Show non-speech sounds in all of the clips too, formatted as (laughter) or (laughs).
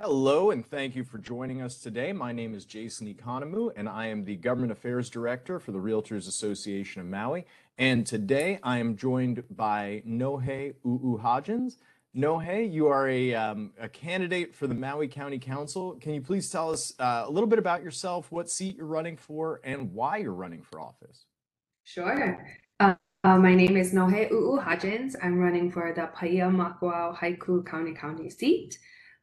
Hello, and thank you for joining us today. My name is Jason Economou, and I am the Government Affairs Director for the Realtors Association of Maui. And today I am joined by Nohe U'u-Hodgins. Nohe, you are a, um, a candidate for the Maui County Council. Can you please tell us uh, a little bit about yourself, what seat you're running for, and why you're running for office? Sure. Uh, uh, my name is Nohe U'u-Hodgins. I'm running for the Paia Makawao Haiku County County seat.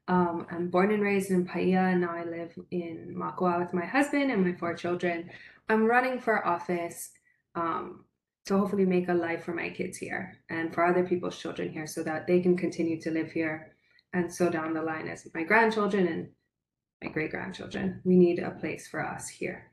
Um, I'm born and raised in Paia, and now I live in Makawao with my husband and my four children. I'm running for office um, to hopefully make a life for my kids here and for other people's children here so that they can continue to live here. And so down the line, as my grandchildren and my great grandchildren, we need a place for us here.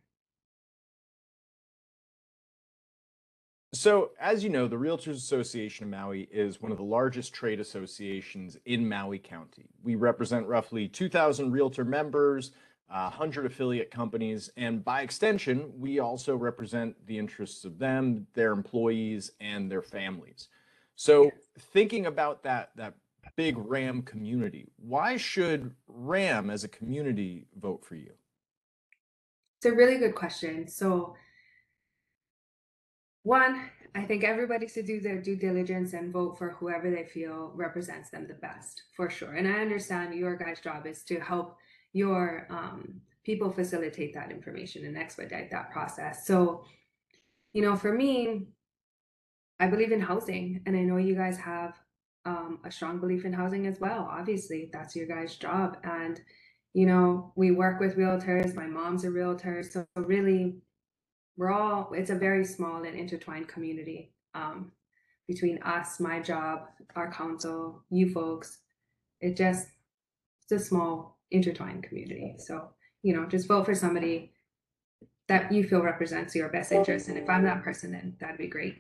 So, as you know, the Realtors Association of Maui is one of the largest trade associations in Maui County. We represent roughly 2,000 realtor members, uh, 100 affiliate companies, and by extension, we also represent the interests of them, their employees, and their families. So, thinking about that, that big RAM community, why should RAM as a community vote for you? It's a really good question. So, one, I think everybody should do their due diligence and vote for whoever they feel represents them the best, for sure. And I understand your guys' job is to help your um, people facilitate that information and expedite that process. So, you know, for me, I believe in housing, and I know you guys have um, a strong belief in housing as well. Obviously, that's your guys' job. And, you know, we work with realtors. My mom's a realtor. So, really, we're all it's a very small and intertwined community um, between us my job our council you folks. It just it's a small intertwined community. So you know just vote for somebody that you feel represents your best interest and if i'm that person then that'd be great.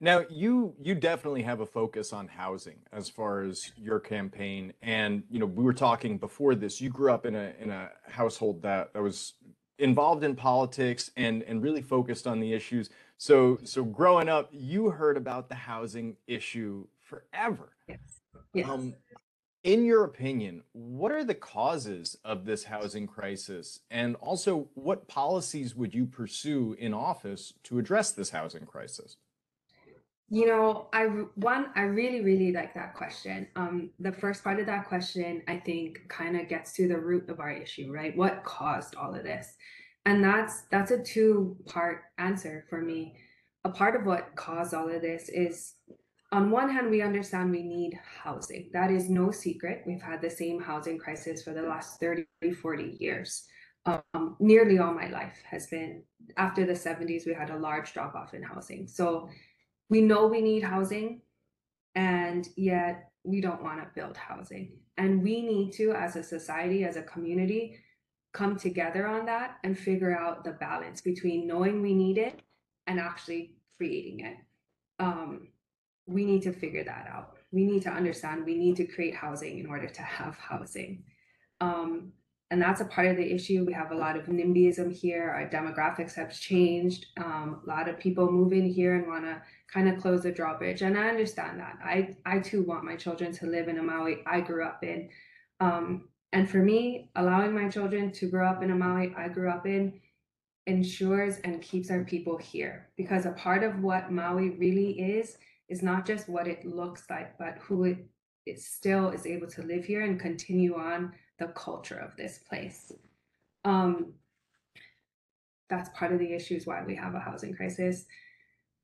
Now you you definitely have a focus on housing as far as your campaign and you know we were talking before this you grew up in a in a household that that was involved in politics and and really focused on the issues. So so growing up, you heard about the housing issue forever. yes yes Um, in your opinion, what are the causes of this housing crisis? And also, what policies would you pursue in office to address this housing crisis? You know, I one, I really, really like that question. Um, the first part of that question, I think, kind of gets to the root of our issue, right? What caused all of this? And that's that's a two-part answer for me. A part of what caused all of this is on one hand, we understand we need housing. That is no secret. We've had the same housing crisis for the last 30, 40 years. Um, nearly all my life has been after the 70s, we had a large drop off in housing. So we know we need housing and yet we don't want to build housing. And we need to as a society as a community come together on that and figure out the balance between knowing we need it and actually creating it. Um, we need to figure that out. We need to understand we need to create housing in order to have housing. Um, and that's a part of the issue. We have a lot of NIMBYism here. Our demographics have changed. Um, a lot of people move in here and want to kind of close the drawbridge, and I understand that. I I too want my children to live in a Maui I grew up in. Um, and for me, allowing my children to grow up in a Maui I grew up in ensures and keeps our people here because a part of what Maui really is is not just what it looks like, but who it, it still is able to live here and continue on the culture of this place. Um, that's part of the issues why we have a housing crisis.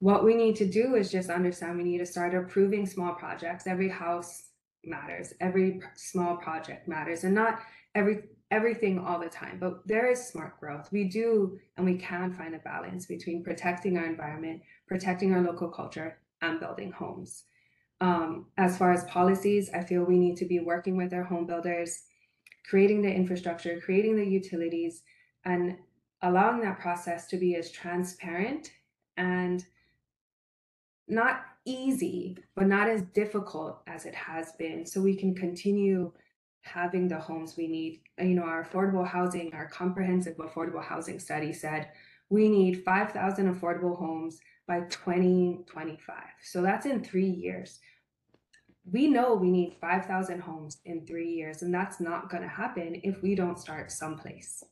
What we need to do is just understand we need to start approving small projects. Every house matters. Every small project matters, and not every everything all the time. But there is smart growth. We do and we can find a balance between protecting our environment, protecting our local culture, and building homes. Um, as far as policies, I feel we need to be working with our home builders creating the infrastructure, creating the utilities, and allowing that process to be as transparent and not easy, but not as difficult as it has been, so we can continue having the homes we need. You know, our affordable housing, our comprehensive affordable housing study said we need 5,000 affordable homes by 2025. So that's in three years we know we need 5,000 homes in three years, and that's not going to happen if we don't start someplace.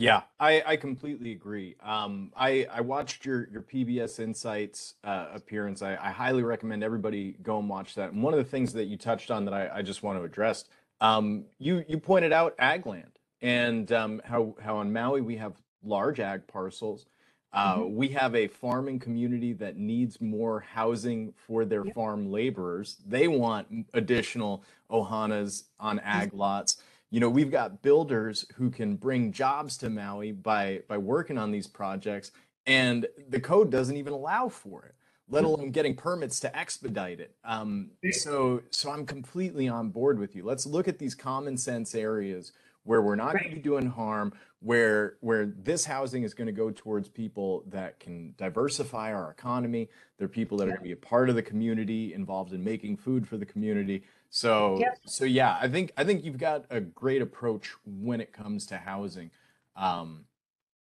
Yeah, I, I completely agree. Um, I, I watched your, your PBS Insights uh, appearance. I, I highly recommend everybody go and watch that. And one of the things that you touched on that I, I just want to address, um, you you pointed out ag land and um, how how on Maui we have large ag parcels. Uh, Mhm. we have a farming community that needs more housing for their Yep. farm laborers. They want additional ohanas on ag lots. You know, we've got builders who can bring jobs to Maui by by working on these projects, and the code doesn't even allow for it, let alone getting permits to expedite it. Um, so, so I'm completely on board with you. Let's look at these common sense areas where we're not going to be doing harm, where where this housing is going to go towards people that can diversify our economy. They're people that are going to be a part of the community, involved in making food for the community. So, Yep. so yeah, I think I think you've got a great approach when it comes to housing. Um,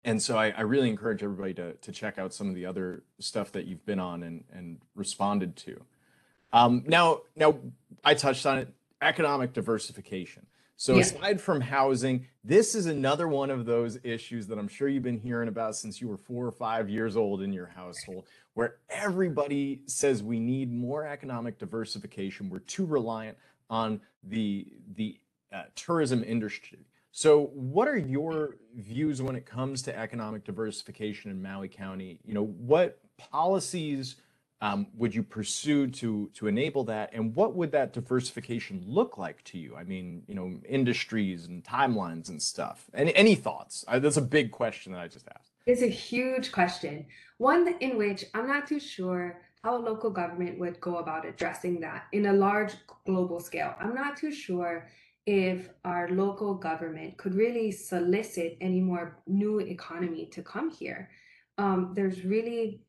and so I, I really encourage everybody to to check out some of the other stuff that you've been on and and responded to. Um, now, now I touched on it, economic diversification. So Yeah. aside from housing, this is another one of those issues that I'm sure you've been hearing about since you were four or five years old in your household, where everybody says we need more economic diversification. We're too reliant on the the uh, tourism industry. So, what are your views when it comes to economic diversification in Maui County? You know, what policies would you pursue to enable that, and what would that diversification look like to you? I mean, you know, industries and timelines and stuff. Any any thoughts? That's a big question that I just asked. It's a huge question, one in which I'm not too sure how a local government would go about addressing that in a large global scale. I'm not too sure if our local government could really solicit any more new economy to come here. Um, there's really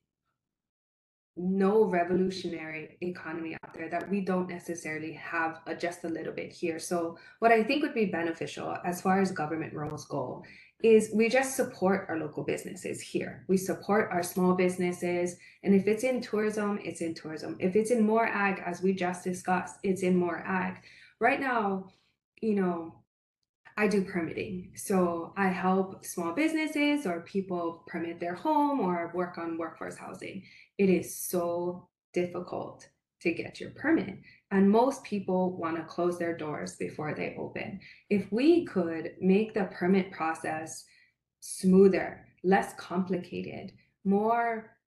no revolutionary economy out there that we don't necessarily have uh, just a little bit here. So, what I think would be beneficial as far as government roles go is we just support our local businesses here. We support our small businesses. And if it's in tourism, it's in tourism. If it's in more ag, as we just discussed, it's in more ag. Right now, you know, I do permitting. So I help small businesses or people permit their home or work on workforce housing. It is so difficult to get your permit. And most people want to close their doors before they open. If we could make the permit process smoother, less complicated, more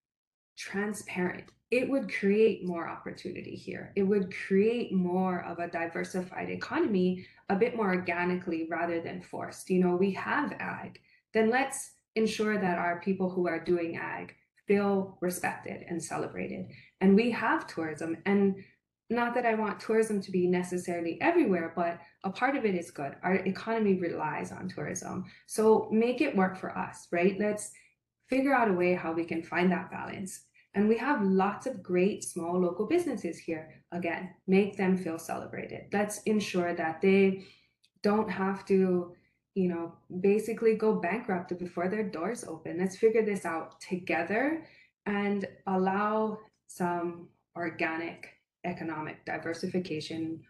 transparent, it would create more opportunity here. It would create more of a diversified economy a bit more organically rather than forced. You know, we have ag, then let's ensure that our people who are doing ag feel respected and celebrated. And we have tourism. And not that I want tourism to be necessarily everywhere, but a part of it is good. Our economy relies on tourism. So make it work for us, right? Let's figure out a way how we can find that balance. And we have lots of great small local businesses here. Again, make them feel celebrated. Let's ensure that they don't have to, you know, basically go bankrupt before their doors open. Let's figure this out together and allow some organic economic diversification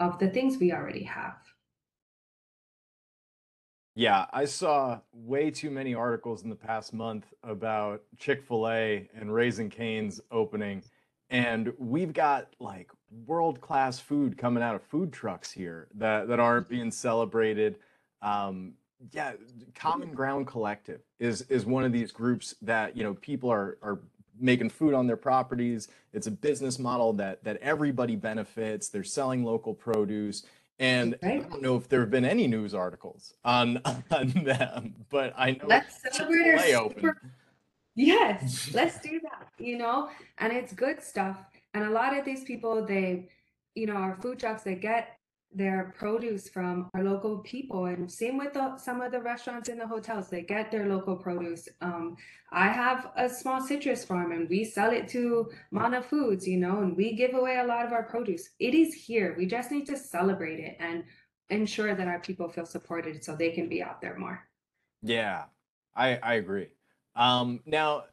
of the things we already have. Yeah, I saw way too many articles in the past month about Chick-fil-A and Raising Cane's opening, and we've got like world-class food coming out of food trucks here that that aren't being celebrated. Um, yeah, Common Ground Collective is is one of these groups that, you know, people are are making food on their properties. It's a business model that that everybody benefits. They're selling local produce. And I don't know if there have been any news articles on (laughs) on them, but I know Let's celebrate our super Yes, let's do that, you know, and it's good stuff. And a lot of these people, they, you know, our food trucks, they get their produce from our local people. And same with the, some of the restaurants and the hotels, they get their local produce. Um, I have a small citrus farm and we sell it to Mana Foods, you know, and we give away a lot of our produce. It is here. We just need to celebrate it and ensure that our people feel supported so they can be out there more. Yeah, I I agree. Um, now,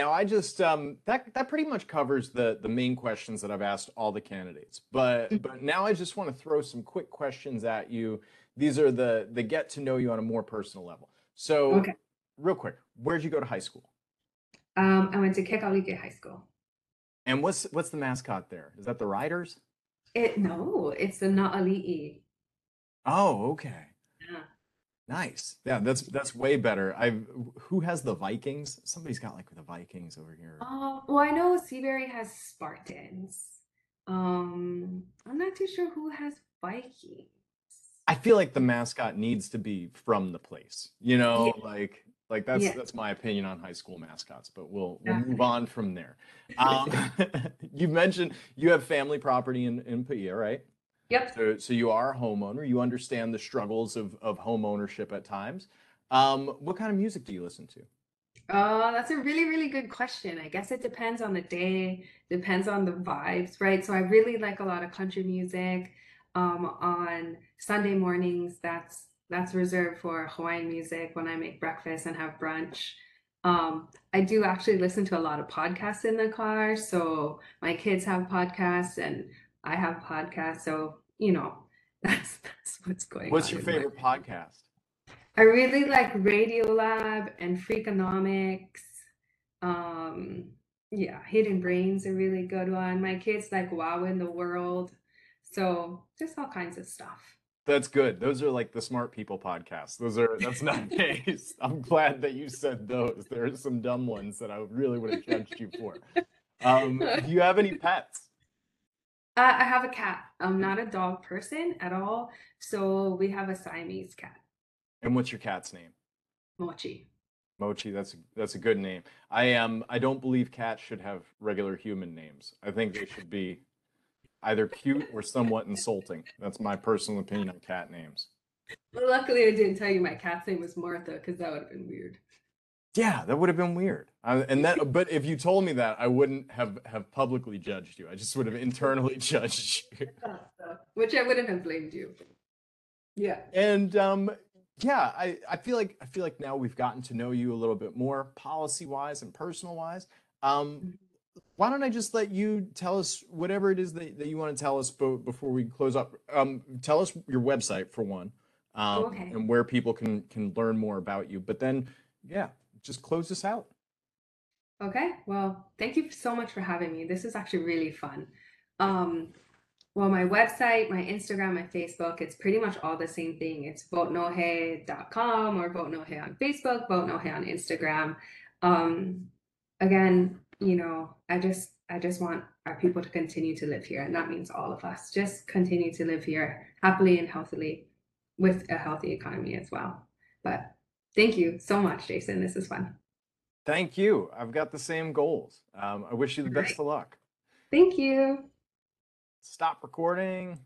Now, I just um, that that pretty much covers the the main questions that I've asked all the candidates. But Mhm. but now I just want to throw some quick questions at you. These are the the get to know you on a more personal level. So, Okay. real quick, where'd you go to high school? Um, I went to Kekaulike High School. And what's what's the mascot there? Is that the Riders? It no, it's the Na'ali'i. Oh, okay. Yeah. Nice. Yeah, that's that's way better. I've who has the Vikings? Somebody's got like the Vikings over here. Oh, well, I know Seabury has Spartans. Um, I'm not too sure who has Vikings. I feel like the mascot needs to be from the place. You know, like like that's Yeah. that's my opinion on high school mascots, but we'll we'll move on from there. Um, (laughs) you mentioned you have family property in in Paia, right? Yep. So so you are a homeowner. You understand the struggles of of home ownership at times. Um, what kind of music do you listen to? Uh, that's a really, really good question. I guess it depends on the day, depends on the vibes, right? So I really like a lot of country music. Um, on Sunday mornings, that's that's reserved for Hawaiian music when I make breakfast and have brunch. Um, I do actually listen to a lot of podcasts in the car. So my kids have podcasts and I have podcasts. So, you know, (laughs) that's that's what's going What's on your my favorite podcast? I really like Radiolab and Freakonomics. Um, yeah, Hidden Brains a really good one. My kids like Wow in the World. So just all kinds of stuff. That's good. Those are like the smart people podcasts. Those are that's not (laughs) nice. I'm glad that you said those. There are some dumb ones that I really would have judged you for. Um, do you have any pets? Uh, I have a cat. I'm not a dog person at all. So we have a Siamese cat, And what's your cat's name? Mochi. Mochi. That's a, that's a good name. I am. I don't believe cats should have regular human names. I think they should be either cute or somewhat insulting. That's my personal opinion on cat names. Luckily, I didn't tell you my cat's name was Martha because that would have been weird. Yeah, that would have been weird. I, and that, (laughs) but if you told me that, I wouldn't have have publicly judged you. I just would have internally (laughs) judged you. (laughs) Which I wouldn't have blamed you. Yeah. And um, yeah, I, I feel like I feel like now we've gotten to know you a little bit more, policy wise and personal wise. Um, why don't I just let you tell us whatever it is that, that you want to tell us before we close up? Um, tell us your website for one, um, Okay. and where people can can learn more about you. But then, yeah, just close this out. Okay, well, thank you so much for having me. This is actually really fun. Um, well, my website, my Instagram, my Facebook, it's pretty much all the same thing. It's votenohe.com or Vote Nohe on Facebook, Vote Nohe on Instagram. Um, again, you know, I just I just want our people to continue to live here, and that means all of us. Just continue to live here happily and healthily with a healthy economy as well. But thank you so much, Jason. This is fun. Thank you. I've got the same goals. Um, I wish you the best Great. of luck. Thank you. Stop recording.